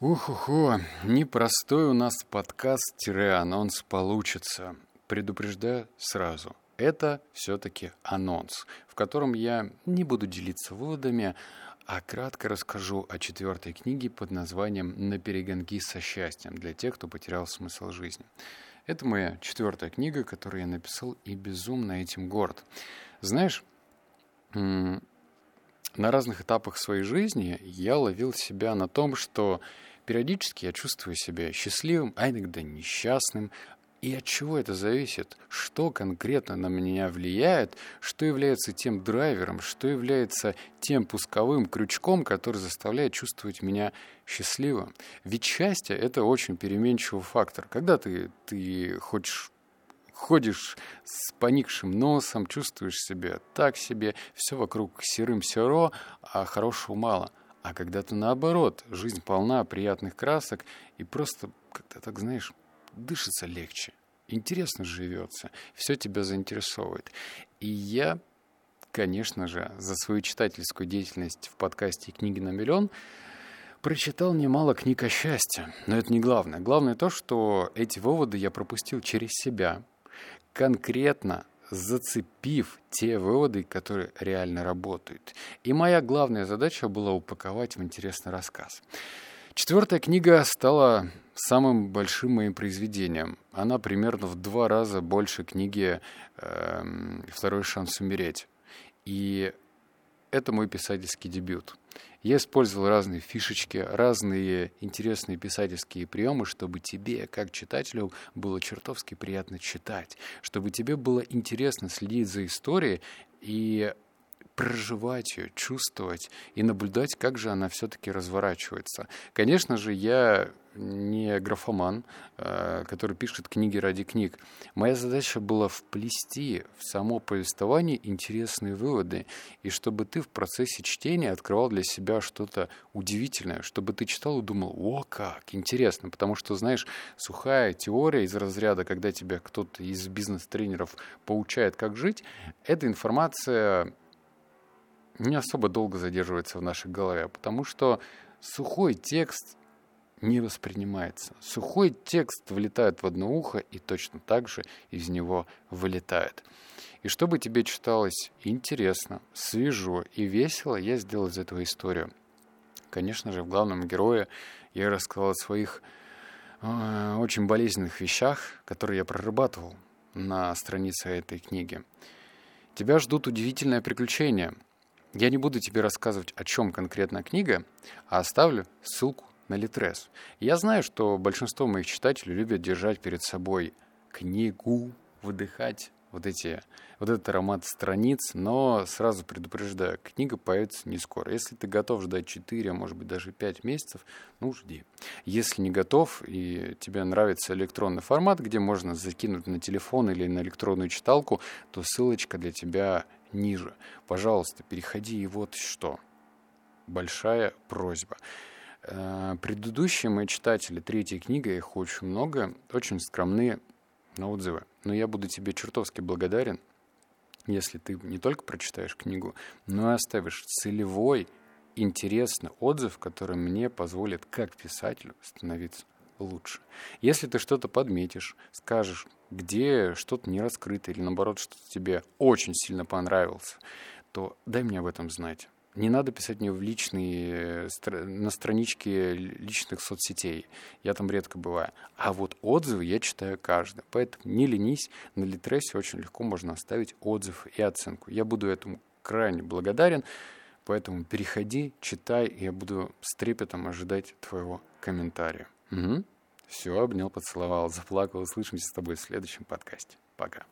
Ух-уху, непростой у нас подкаст-анонс получится. Предупреждаю сразу. Это все-таки анонс, в котором я не буду делиться выводами, а кратко расскажу о четвертой книге под названием «На перегонки со счастьем» для тех, кто потерял смысл жизни. Это моя четвертая книга, которую я написал и безумно этим горд. Знаешь, на разных этапах своей жизни я ловил себя на том, что Периодически я чувствую себя счастливым, а иногда несчастным. И от чего это зависит? Что конкретно на меня влияет? Что является тем драйвером? Что является тем пусковым крючком, который заставляет чувствовать меня счастливым? Ведь счастье — это очень переменчивый фактор. Когда ты, ты хочешь ходишь с поникшим носом, чувствуешь себя так себе, все вокруг серым серо, а хорошего мало — а когда-то наоборот, жизнь полна приятных красок, и просто как-то так, знаешь, дышится легче, интересно живется, все тебя заинтересовывает. И я, конечно же, за свою читательскую деятельность в подкасте «Книги на миллион» прочитал немало книг о счастье. Но это не главное. Главное то, что эти выводы я пропустил через себя, конкретно зацепив те выводы, которые реально работают. И моя главная задача была упаковать в интересный рассказ. Четвертая книга стала самым большим моим произведением. Она примерно в два раза больше книги э, «Второй шанс умереть». И это мой писательский дебют. Я использовал разные фишечки, разные интересные писательские приемы, чтобы тебе, как читателю, было чертовски приятно читать, чтобы тебе было интересно следить за историей и проживать ее, чувствовать и наблюдать, как же она все-таки разворачивается. Конечно же, я не графоман, э, который пишет книги ради книг. Моя задача была вплести в само повествование интересные выводы, и чтобы ты в процессе чтения открывал для себя что-то удивительное, чтобы ты читал и думал, о, как, интересно, потому что, знаешь, сухая теория из разряда, когда тебя кто-то из бизнес-тренеров поучает, как жить, эта информация не особо долго задерживается в нашей голове, потому что сухой текст не воспринимается. Сухой текст влетает в одно ухо и точно так же из него вылетает. И чтобы тебе читалось интересно, свежо и весело, я сделал из этого историю. Конечно же, в главном герое я рассказал о своих э, очень болезненных вещах, которые я прорабатывал на странице этой книги. Тебя ждут удивительные приключения – я не буду тебе рассказывать, о чем конкретно книга, а оставлю ссылку на Литрес. Я знаю, что большинство моих читателей любят держать перед собой книгу, выдыхать вот эти вот этот аромат страниц, но сразу предупреждаю, книга появится не скоро. Если ты готов ждать 4, а может быть даже 5 месяцев, ну жди. Если не готов и тебе нравится электронный формат, где можно закинуть на телефон или на электронную читалку, то ссылочка для тебя ниже. Пожалуйста, переходи и вот что. Большая просьба. Э, предыдущие мои читатели, третья книга, их очень много, очень скромные на отзывы. Но я буду тебе чертовски благодарен, если ты не только прочитаешь книгу, но и оставишь целевой, интересный отзыв, который мне позволит как писателю становиться лучше. Если ты что-то подметишь, скажешь, где что-то не раскрыто или наоборот что-то тебе очень сильно понравилось, то дай мне об этом знать. Не надо писать мне в личные, на страничке личных соцсетей. Я там редко бываю. А вот отзывы я читаю каждый. Поэтому не ленись. На Литресе очень легко можно оставить отзыв и оценку. Я буду этому крайне благодарен. Поэтому переходи, читай, я буду с трепетом ожидать твоего комментария. Угу. Все, обнял, поцеловал, заплакал. Услышимся с тобой в следующем подкасте. Пока.